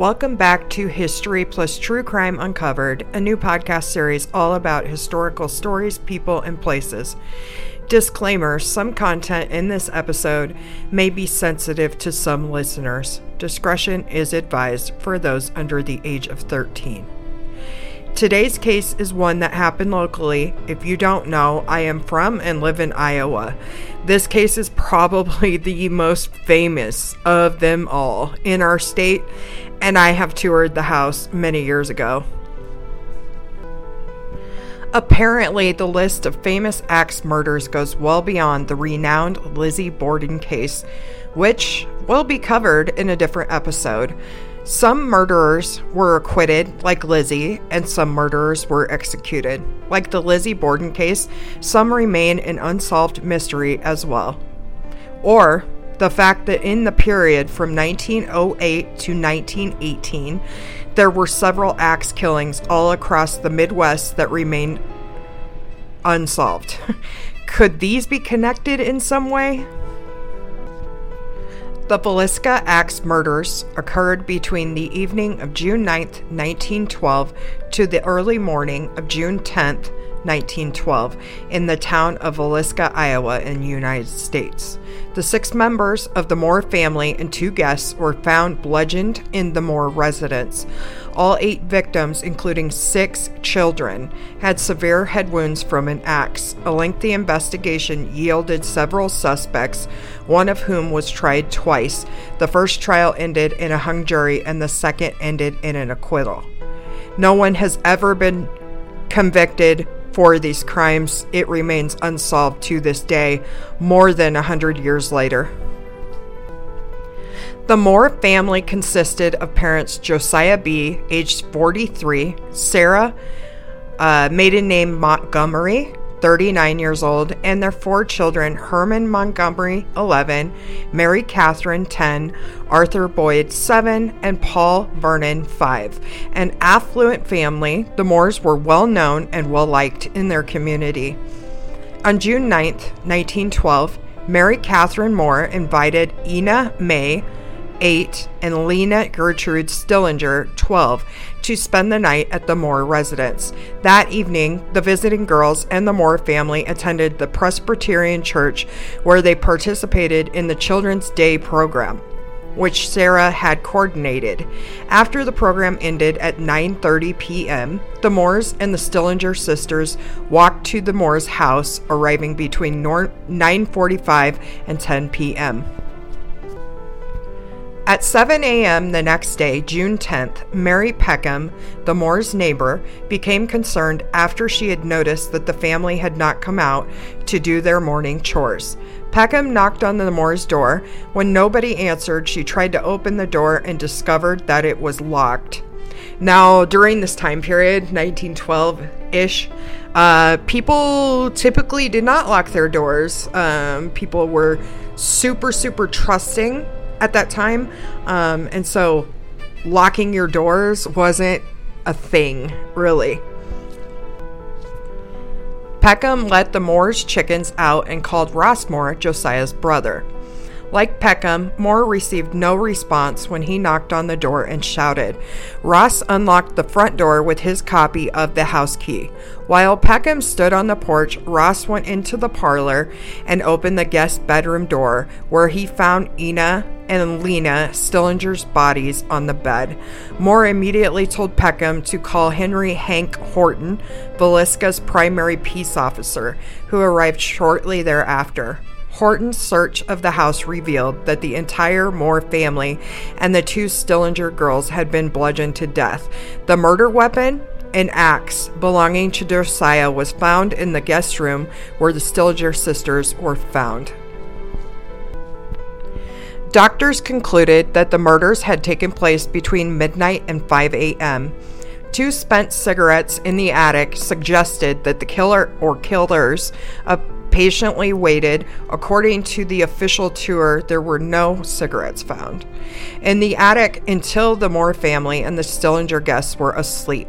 Welcome back to History plus True Crime Uncovered, a new podcast series all about historical stories, people, and places. Disclaimer some content in this episode may be sensitive to some listeners. Discretion is advised for those under the age of 13. Today's case is one that happened locally. If you don't know, I am from and live in Iowa. This case is probably the most famous of them all in our state, and I have toured the house many years ago. Apparently, the list of famous axe murders goes well beyond the renowned Lizzie Borden case, which will be covered in a different episode. Some murderers were acquitted, like Lizzie, and some murderers were executed. Like the Lizzie Borden case, some remain an unsolved mystery as well. Or the fact that in the period from 1908 to 1918, there were several axe killings all across the Midwest that remain unsolved. Could these be connected in some way? The Villisca Axe murders occurred between the evening of June 9, 1912, to the early morning of June 10, 1912, in the town of Villisca, Iowa, in the United States. The six members of the Moore family and two guests were found bludgeoned in the Moore residence. All eight victims, including six children, had severe head wounds from an axe. A lengthy investigation yielded several suspects, one of whom was tried twice. The first trial ended in a hung jury, and the second ended in an acquittal. No one has ever been convicted for these crimes, it remains unsolved to this day, more than a hundred years later. The Moore family consisted of parents Josiah B., aged 43, Sarah, uh, maiden name Montgomery, 39 years old, and their four children Herman Montgomery, 11, Mary Catherine, 10, Arthur Boyd, 7, and Paul Vernon, 5. An affluent family, the Moores were well known and well liked in their community. On June 9, 1912, Mary Catherine Moore invited Ina May, 8, and Lena Gertrude Stillinger, 12, to spend the night at the Moore residence. That evening, the visiting girls and the Moore family attended the Presbyterian Church where they participated in the Children's Day program which Sarah had coordinated. After the program ended at 9:30 p.m., the Moores and the Stillinger sisters walked to the Moores house, arriving between 9:45 and 10 p.m. At 7 a.m. the next day, June 10th, Mary Peckham, the Moore's neighbor, became concerned after she had noticed that the family had not come out to do their morning chores. Peckham knocked on the Moore's door. When nobody answered, she tried to open the door and discovered that it was locked. Now, during this time period, 1912 ish, uh, people typically did not lock their doors. Um, people were super, super trusting at that time. Um, and so locking your doors wasn't a thing, really. Peckham let the Moore's chickens out and called Ross Moore, Josiah's brother. Like Peckham, Moore received no response when he knocked on the door and shouted. Ross unlocked the front door with his copy of the house key. While Peckham stood on the porch, Ross went into the parlor and opened the guest bedroom door, where he found Ina and Lena Stillinger's bodies on the bed. Moore immediately told Peckham to call Henry Hank Horton, Villisca's primary peace officer, who arrived shortly thereafter. Horton's search of the house revealed that the entire Moore family and the two Stillinger girls had been bludgeoned to death. The murder weapon, an axe belonging to Josiah, was found in the guest room where the Stillinger sisters were found. Doctors concluded that the murders had taken place between midnight and 5 a.m. Two spent cigarettes in the attic suggested that the killer or killers patiently waited. According to the official tour, there were no cigarettes found in the attic until the Moore family and the Stillinger guests were asleep.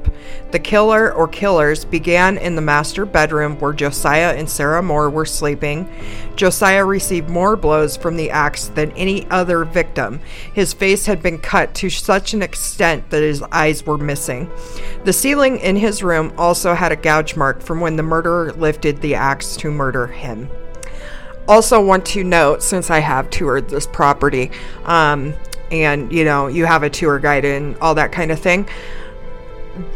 The killer or killers began in the master bedroom where Josiah and Sarah Moore were sleeping. Josiah received more blows from the axe than any other victim. His face had been cut to such an extent that his eyes were missing. The ceiling in his room also had a gouge mark from when the murderer lifted the axe to murder him. Also, want to note since I have toured this property, um, and you know, you have a tour guide and all that kind of thing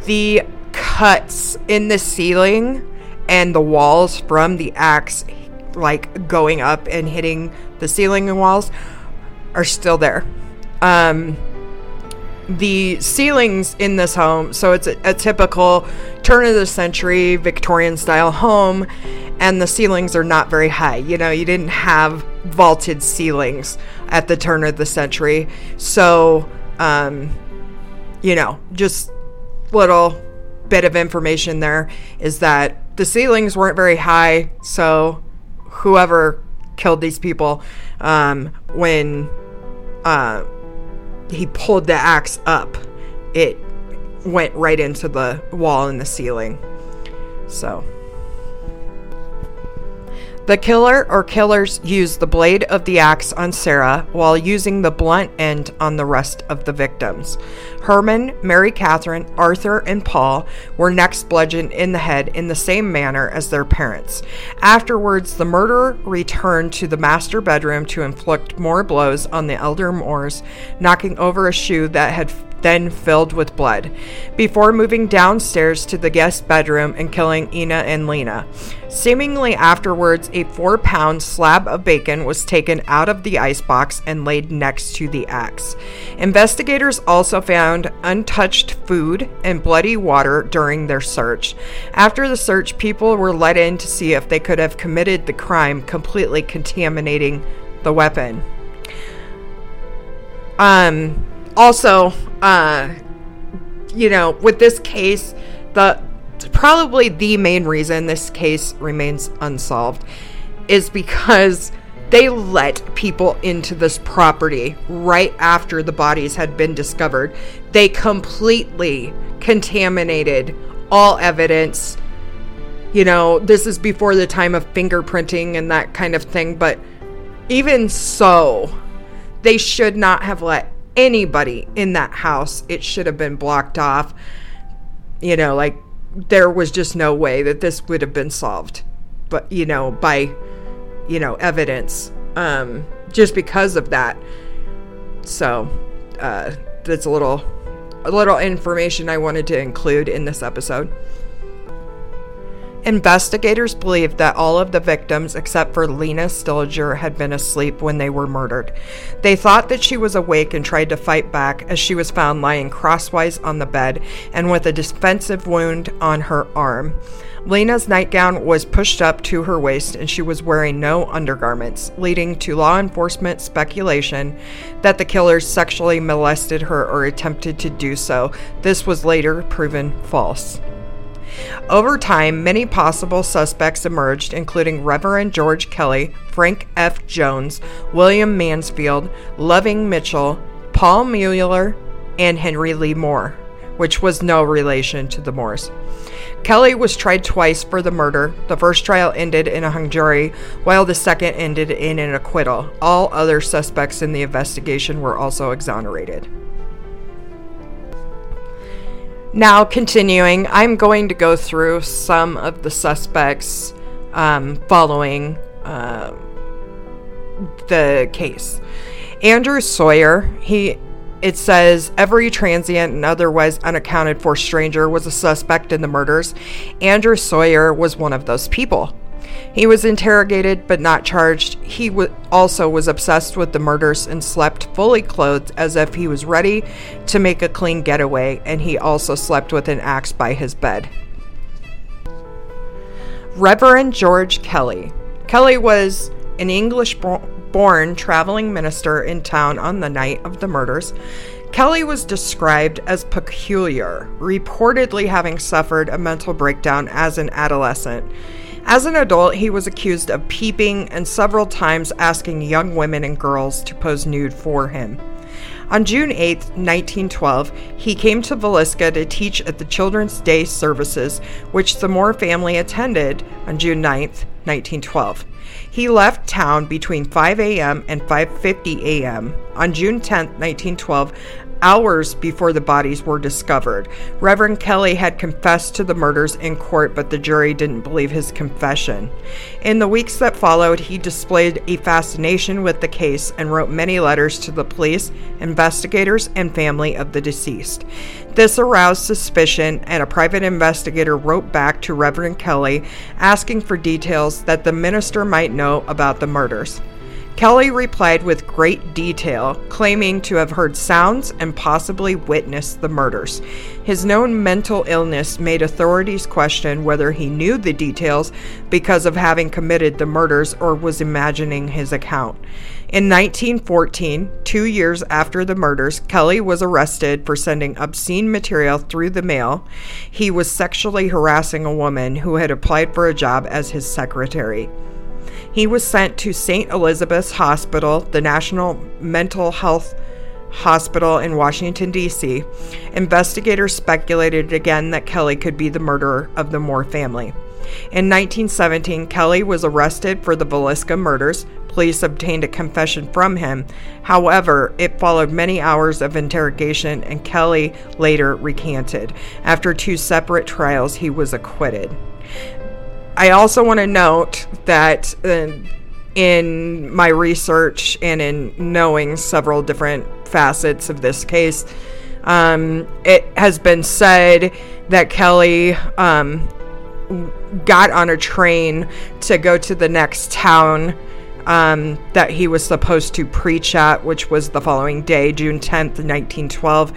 the cuts in the ceiling and the walls from the axe like going up and hitting the ceiling and walls are still there. Um the ceilings in this home so it's a, a typical turn of the century victorian style home and the ceilings are not very high. You know you didn't have vaulted ceilings at the turn of the century. So um you know just little bit of information there is that the ceilings weren't very high, so whoever killed these people, um, when uh, he pulled the axe up, it went right into the wall and the ceiling. So. The killer or killers used the blade of the axe on Sarah while using the blunt end on the rest of the victims. Herman, Mary Catherine, Arthur, and Paul were next bludgeoned in the head in the same manner as their parents. Afterwards, the murderer returned to the master bedroom to inflict more blows on the elder Moores, knocking over a shoe that had then filled with blood, before moving downstairs to the guest bedroom and killing Ina and Lena. Seemingly afterwards, a four pound slab of bacon was taken out of the icebox and laid next to the axe. Investigators also found untouched food and bloody water during their search. After the search, people were let in to see if they could have committed the crime, completely contaminating the weapon. Um, also, uh, you know, with this case, the probably the main reason this case remains unsolved is because they let people into this property right after the bodies had been discovered. They completely contaminated all evidence. You know, this is before the time of fingerprinting and that kind of thing, but even so, they should not have let anybody in that house. It should have been blocked off. You know, like there was just no way that this would have been solved. But, you know, by, you know, evidence. Um, just because of that. So, uh, that's a little, a little information I wanted to include in this episode. Investigators believe that all of the victims, except for Lena Stillinger, had been asleep when they were murdered. They thought that she was awake and tried to fight back as she was found lying crosswise on the bed and with a defensive wound on her arm. Lena's nightgown was pushed up to her waist and she was wearing no undergarments, leading to law enforcement speculation that the killers sexually molested her or attempted to do so. This was later proven false. Over time, many possible suspects emerged, including Reverend George Kelly, Frank F. Jones, William Mansfield, Loving Mitchell, Paul Mueller, and Henry Lee Moore, which was no relation to the Moores. Kelly was tried twice for the murder. The first trial ended in a hung jury, while the second ended in an acquittal. All other suspects in the investigation were also exonerated. Now, continuing, I'm going to go through some of the suspects um, following uh, the case. Andrew Sawyer, he it says every transient and otherwise unaccounted for stranger was a suspect in the murders. Andrew Sawyer was one of those people. He was interrogated but not charged. He w- also was obsessed with the murders and slept fully clothed as if he was ready to make a clean getaway, and he also slept with an axe by his bed. Reverend George Kelly. Kelly was an English born traveling minister in town on the night of the murders. Kelly was described as peculiar, reportedly having suffered a mental breakdown as an adolescent. As an adult, he was accused of peeping and several times asking young women and girls to pose nude for him. On June 8, 1912, he came to Villisca to teach at the Children's Day services, which the Moore family attended on June 9, 1912. He left town between 5 a.m. and 5:50 a.m. on June 10, 1912, hours before the bodies were discovered. Reverend Kelly had confessed to the murders in court, but the jury didn't believe his confession. In the weeks that followed, he displayed a fascination with the case and wrote many letters to the police, investigators, and family of the deceased. This aroused suspicion, and a private investigator wrote back to Reverend Kelly asking for details that the minister might know about the murders. Kelly replied with great detail, claiming to have heard sounds and possibly witnessed the murders. His known mental illness made authorities question whether he knew the details because of having committed the murders or was imagining his account. In 1914, two years after the murders, Kelly was arrested for sending obscene material through the mail. He was sexually harassing a woman who had applied for a job as his secretary. He was sent to St. Elizabeth's Hospital, the National Mental Health Hospital in Washington, D.C. Investigators speculated again that Kelly could be the murderer of the Moore family. In 1917, Kelly was arrested for the Villisca murders. Police obtained a confession from him. However, it followed many hours of interrogation, and Kelly later recanted. After two separate trials, he was acquitted. I also want to note that uh, in my research and in knowing several different facets of this case, um, it has been said that Kelly um, got on a train to go to the next town um, that he was supposed to preach at, which was the following day, June 10th, 1912.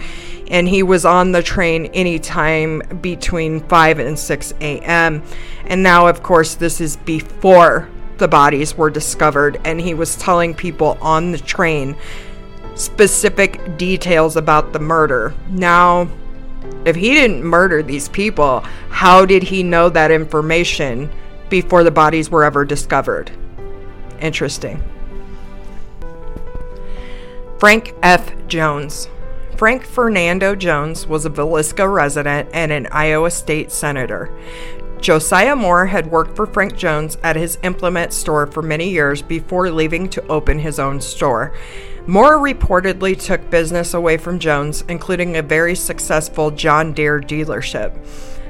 And he was on the train anytime between 5 and 6 a.m. And now, of course, this is before the bodies were discovered. And he was telling people on the train specific details about the murder. Now, if he didn't murder these people, how did he know that information before the bodies were ever discovered? Interesting. Frank F. Jones. Frank Fernando Jones was a Villisca resident and an Iowa State Senator. Josiah Moore had worked for Frank Jones at his implement store for many years before leaving to open his own store. Moore reportedly took business away from Jones, including a very successful John Deere dealership.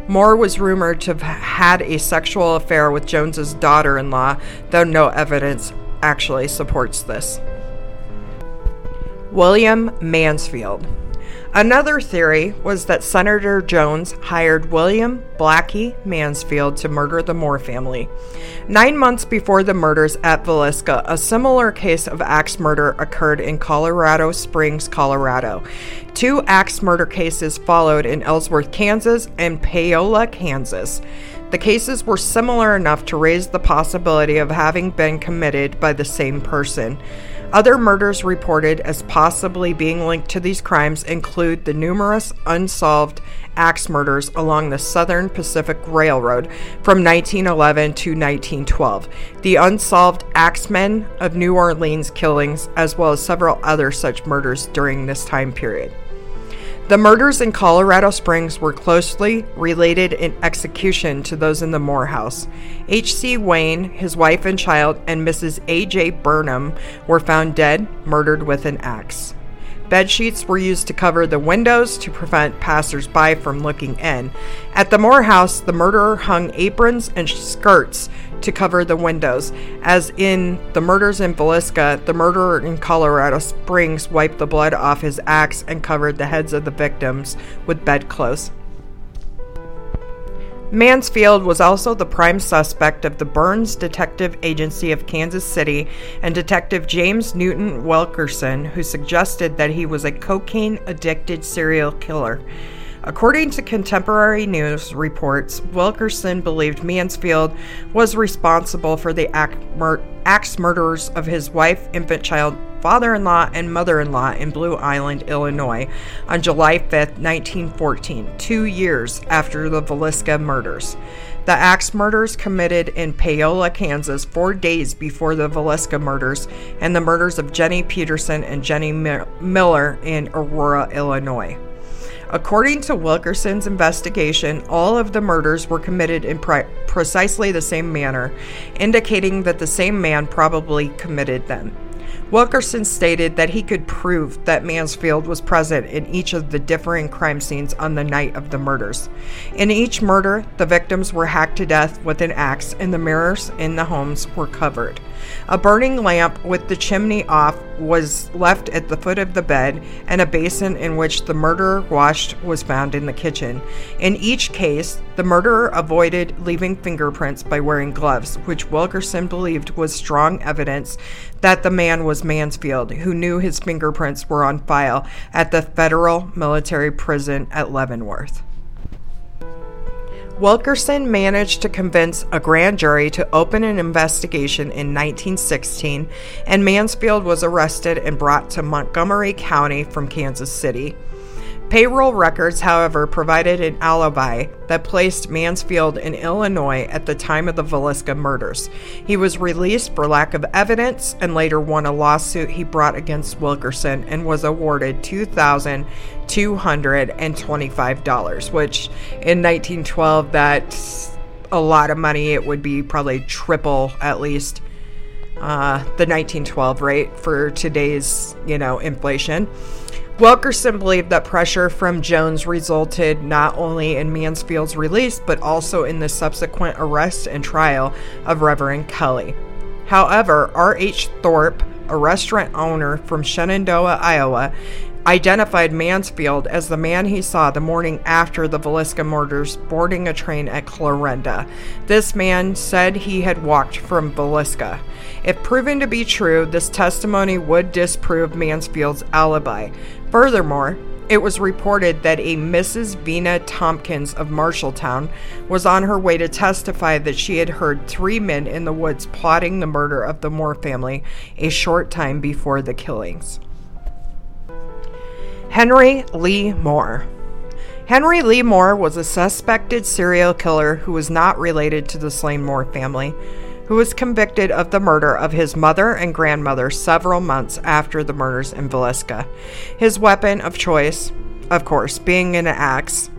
Moore was rumored to have had a sexual affair with Jones's daughter-in-law, though no evidence actually supports this. William Mansfield Another theory was that Senator Jones hired William Blackie Mansfield to murder the Moore family. Nine months before the murders at Villisca, a similar case of axe murder occurred in Colorado Springs, Colorado. Two axe murder cases followed in Ellsworth, Kansas, and Paola, Kansas. The cases were similar enough to raise the possibility of having been committed by the same person. Other murders reported as possibly being linked to these crimes include the numerous unsolved axe murders along the Southern Pacific Railroad from 1911 to 1912, the unsolved Axemen of New Orleans killings, as well as several other such murders during this time period. The murders in Colorado Springs were closely related in execution to those in the Moore house. H.C. Wayne, his wife and child, and Mrs. A.J. Burnham were found dead, murdered with an axe. Bed sheets were used to cover the windows to prevent passersby from looking in. At the Moore house, the murderer hung aprons and skirts to cover the windows. As in the murders in Villisca, the murderer in Colorado Springs wiped the blood off his axe and covered the heads of the victims with bedclothes. Mansfield was also the prime suspect of the Burns Detective Agency of Kansas City and Detective James Newton Wilkerson, who suggested that he was a cocaine addicted serial killer. According to contemporary news reports, Wilkerson believed Mansfield was responsible for the axe murders of his wife, infant child, father in law, and mother in law in Blue Island, Illinois, on July 5, 1914, two years after the Villisca murders. The axe murders committed in Paola, Kansas, four days before the Villisca murders, and the murders of Jenny Peterson and Jenny Miller in Aurora, Illinois. According to Wilkerson's investigation, all of the murders were committed in pre- precisely the same manner, indicating that the same man probably committed them. Wilkerson stated that he could prove that Mansfield was present in each of the differing crime scenes on the night of the murders. In each murder, the victims were hacked to death with an axe and the mirrors in the homes were covered. A burning lamp with the chimney off was left at the foot of the bed, and a basin in which the murderer washed was found in the kitchen. In each case, the murderer avoided leaving fingerprints by wearing gloves, which Wilkerson believed was strong evidence that the man was Mansfield, who knew his fingerprints were on file at the federal military prison at Leavenworth. Wilkerson managed to convince a grand jury to open an investigation in 1916, and Mansfield was arrested and brought to Montgomery County from Kansas City. Payroll records, however, provided an alibi that placed Mansfield in Illinois at the time of the Villisca murders. He was released for lack of evidence and later won a lawsuit he brought against Wilkerson and was awarded $2,225, which in 1912, that's a lot of money. It would be probably triple at least uh, the 1912 rate for today's, you know, inflation. Wilkerson believed that pressure from Jones resulted not only in Mansfield's release, but also in the subsequent arrest and trial of Reverend Kelly. However, R.H. Thorpe, a restaurant owner from Shenandoah, Iowa, identified Mansfield as the man he saw the morning after the Villisca murders boarding a train at Clarinda. This man said he had walked from Villisca. If proven to be true, this testimony would disprove Mansfield's alibi, Furthermore, it was reported that a Mrs. Vina Tompkins of Marshalltown was on her way to testify that she had heard three men in the woods plotting the murder of the Moore family a short time before the killings. Henry Lee Moore. Henry Lee Moore was a suspected serial killer who was not related to the slain Moore family who was convicted of the murder of his mother and grandmother several months after the murders in Villisca. His weapon of choice, of course, being an axe.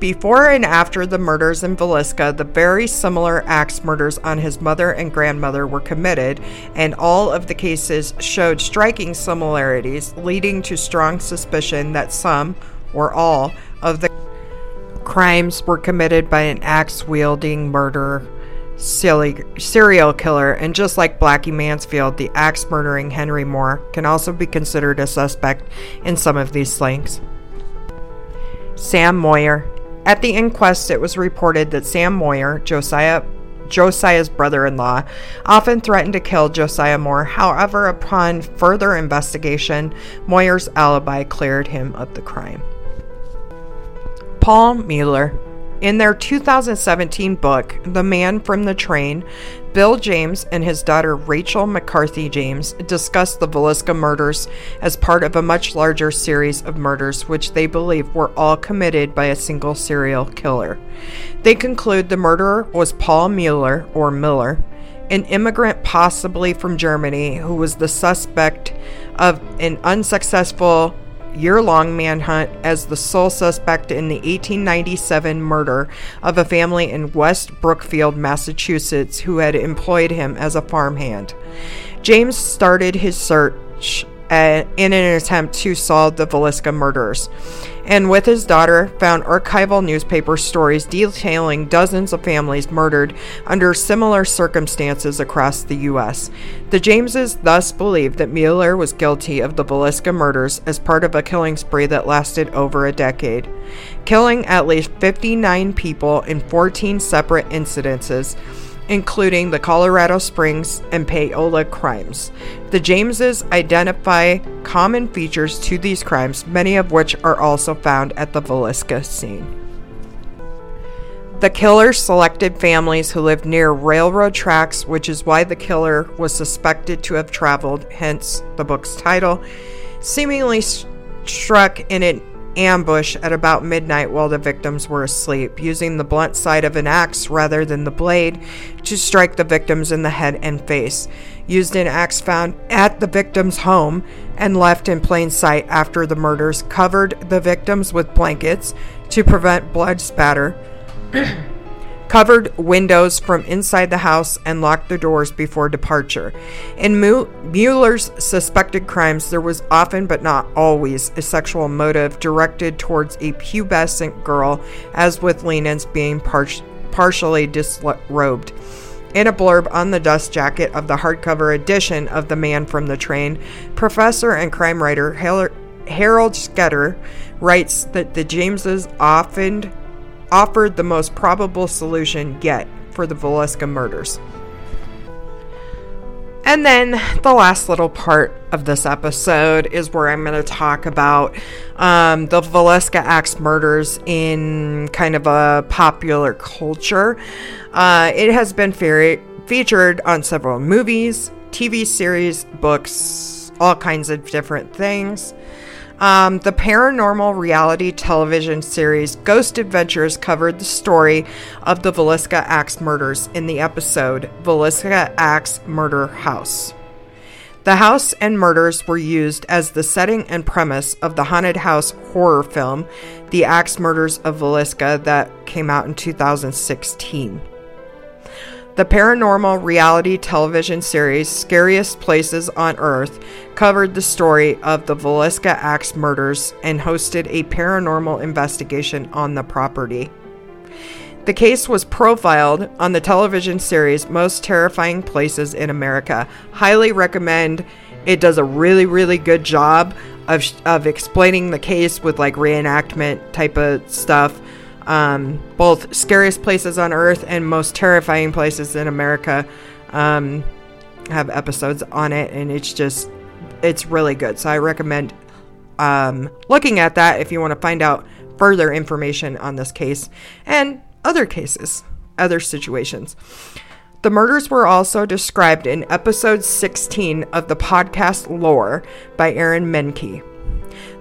Before and after the murders in Villisca, the very similar axe murders on his mother and grandmother were committed, and all of the cases showed striking similarities, leading to strong suspicion that some, or all, of the crimes were committed by an axe wielding murderer silly serial killer, and just like Blackie Mansfield, the axe murdering Henry Moore can also be considered a suspect in some of these slayings. Sam Moyer. At the inquest, it was reported that Sam Moyer, Josiah Josiah's brother in law, often threatened to kill Josiah Moore. However, upon further investigation, Moyer's alibi cleared him of the crime. Paul Mueller. In their 2017 book, The Man from the Train, Bill James and his daughter Rachel McCarthy James discuss the Villisca murders as part of a much larger series of murders which they believe were all committed by a single serial killer. They conclude the murderer was Paul Mueller, or Miller, an immigrant possibly from Germany who was the suspect of an unsuccessful year long manhunt as the sole suspect in the 1897 murder of a family in West Brookfield, Massachusetts, who had employed him as a farmhand. James started his search uh, in an attempt to solve the Villisca murders and with his daughter found archival newspaper stories detailing dozens of families murdered under similar circumstances across the U.S. The Jameses thus believed that Mueller was guilty of the Villisca murders as part of a killing spree that lasted over a decade, killing at least 59 people in 14 separate incidences including the Colorado Springs and Paola crimes. The Jameses identify common features to these crimes, many of which are also found at the Villisca scene. The killer selected families who lived near railroad tracks, which is why the killer was suspected to have traveled, hence the book's title, seemingly struck in an ambush at about midnight while the victims were asleep, using the blunt side of an axe rather than the blade to strike the victims in the head and face. Used an axe found at the victim's home and left in plain sight after the murders, covered the victims with blankets to prevent blood spatter. covered windows from inside the house, and locked the doors before departure. In Mueller's suspected crimes, there was often but not always a sexual motive directed towards a pubescent girl, as with Lena's being par- partially disrobed. In a blurb on the dust jacket of the hardcover edition of The Man from the Train, professor and crime writer Harold Schechter writes that the Jameses often offered the most probable solution yet for the Villisca murders. And then the last little part of this episode is where I'm going to talk about um, the Villisca Axe murders in kind of a popular culture. Uh, it has been fe- featured on several movies, TV series, books, all kinds of different things. Um, the paranormal reality television series Ghost Adventures covered the story of the Villisca Axe murders in the episode Villisca Axe Murder House. The house and murders were used as the setting and premise of the haunted house horror film, The Axe Murders of Villisca, that came out in 2016. The paranormal reality television series Scariest Places on Earth covered the story of the Villisca Axe murders and hosted a paranormal investigation on the property. The case was profiled on the television series Most Terrifying Places in America. Highly recommend. It does a really, really good job of, of explaining the case with like reenactment type of stuff um, both scariest places on earth and most terrifying places in America um, have episodes on it, and it's just it's really good. So I recommend um, looking at that if you want to find out further information on this case and other cases, other situations. The murders were also described in episode 16 of the podcast Lore by Aaron Mahnke.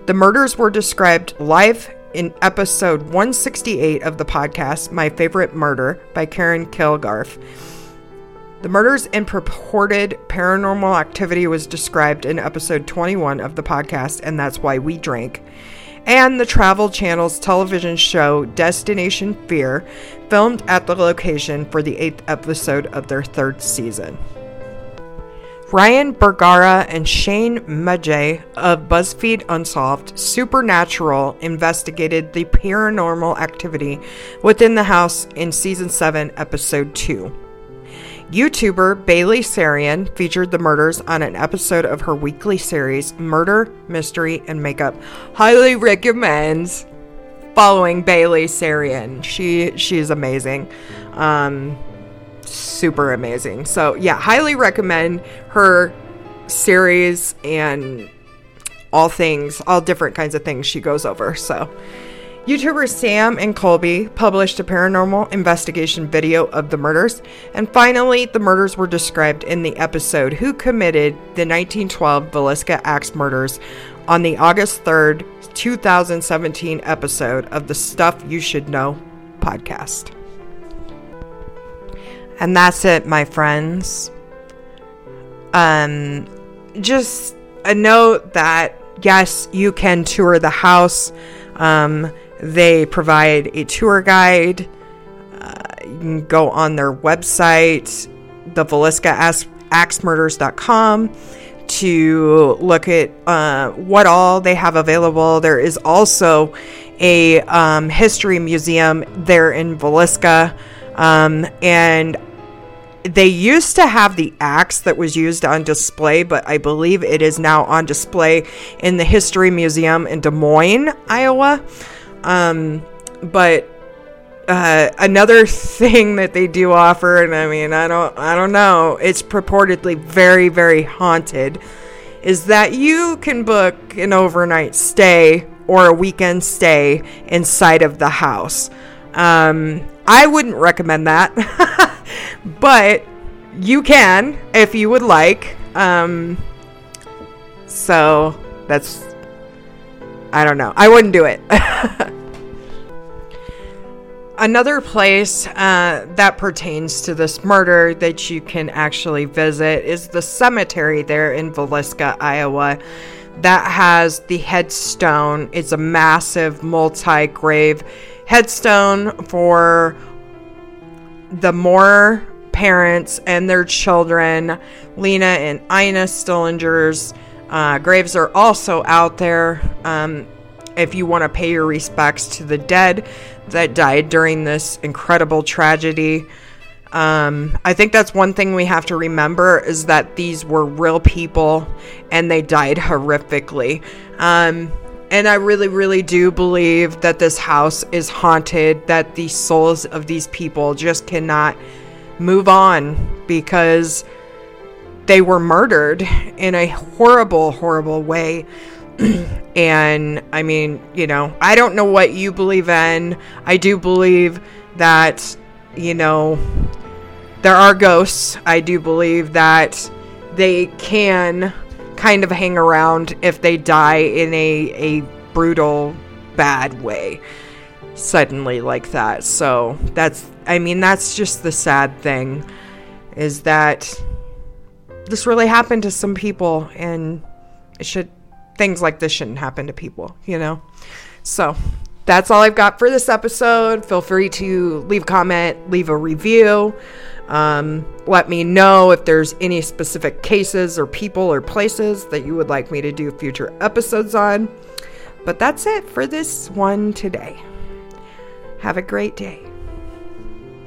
The murders were described live in episode 168 of the podcast, My Favorite Murder by Karen Kilgariff. The murders and purported paranormal activity was described in episode 21 of the podcast, and that's why we drank. And the Travel Channel's television show Destination Fear, filmed at the location for the eighth episode of their third season. Ryan Bergara and Shane Madej of BuzzFeed Unsolved Supernatural investigated the paranormal activity within the house in season 7, episode 2. YouTuber Bailey Sarian featured the murders on an episode of her weekly series Murder, Mystery, and Makeup. Highly recommends following Bailey Sarian. She she's amazing. Um, super amazing. So, yeah, highly recommend her series and all things, all different kinds of things she goes over. So, YouTubers Sam and Colby published a paranormal investigation video of the murders, and finally, the murders were described in the episode Who Committed the 1912 Villisca Axe Murders on the August 3rd, 2017 episode of the Stuff You Should Know podcast. And that's it, my friends. Um, just a note that yes, you can tour the house. Um, they provide a tour guide. Uh, you can go on their website, the Villisca axemurders.com to look at uh, what all they have available. There is also a um, history museum there in Villisca. Um, and they used to have the axe that was used on display, but I believe it is now on display in the History Museum in Des Moines, Iowa. Um, but uh, another thing that they do offer, and I mean, I don't, I don't know, it's purportedly very, very haunted, is that you can book an overnight stay or a weekend stay inside of the house. Um, I wouldn't recommend that. but you can if you would like. Um, so that's I don't know. I wouldn't do it. Another place uh, that pertains to this murder that you can actually visit is the cemetery there in Villisca, Iowa, that has the headstone. It's a massive multi grave headstone for the Moore parents and their children, Lena and Ina Stillinger's uh, graves are also out there. Um, if you want to pay your respects to the dead that died during this incredible tragedy. Um, I think that's one thing we have to remember is that these were real people and they died horrifically. Um, and I really, really do believe that this house is haunted, that the souls of these people just cannot move on because they were murdered in a horrible, horrible way. and I mean, you know, I don't know what you believe in. I do believe that, you know, there are ghosts. I do believe that they can kind of hang around if they die in a, a brutal, bad way suddenly like that. So that's, I mean, that's just the sad thing is that this really happened to some people and it should things like this shouldn't happen to people, you know? So that's all I've got for this episode. Feel free to leave a comment, leave a review. Um, let me know if there's any specific cases or people or places that you would like me to do future episodes on. But that's it for this one today. Have a great day.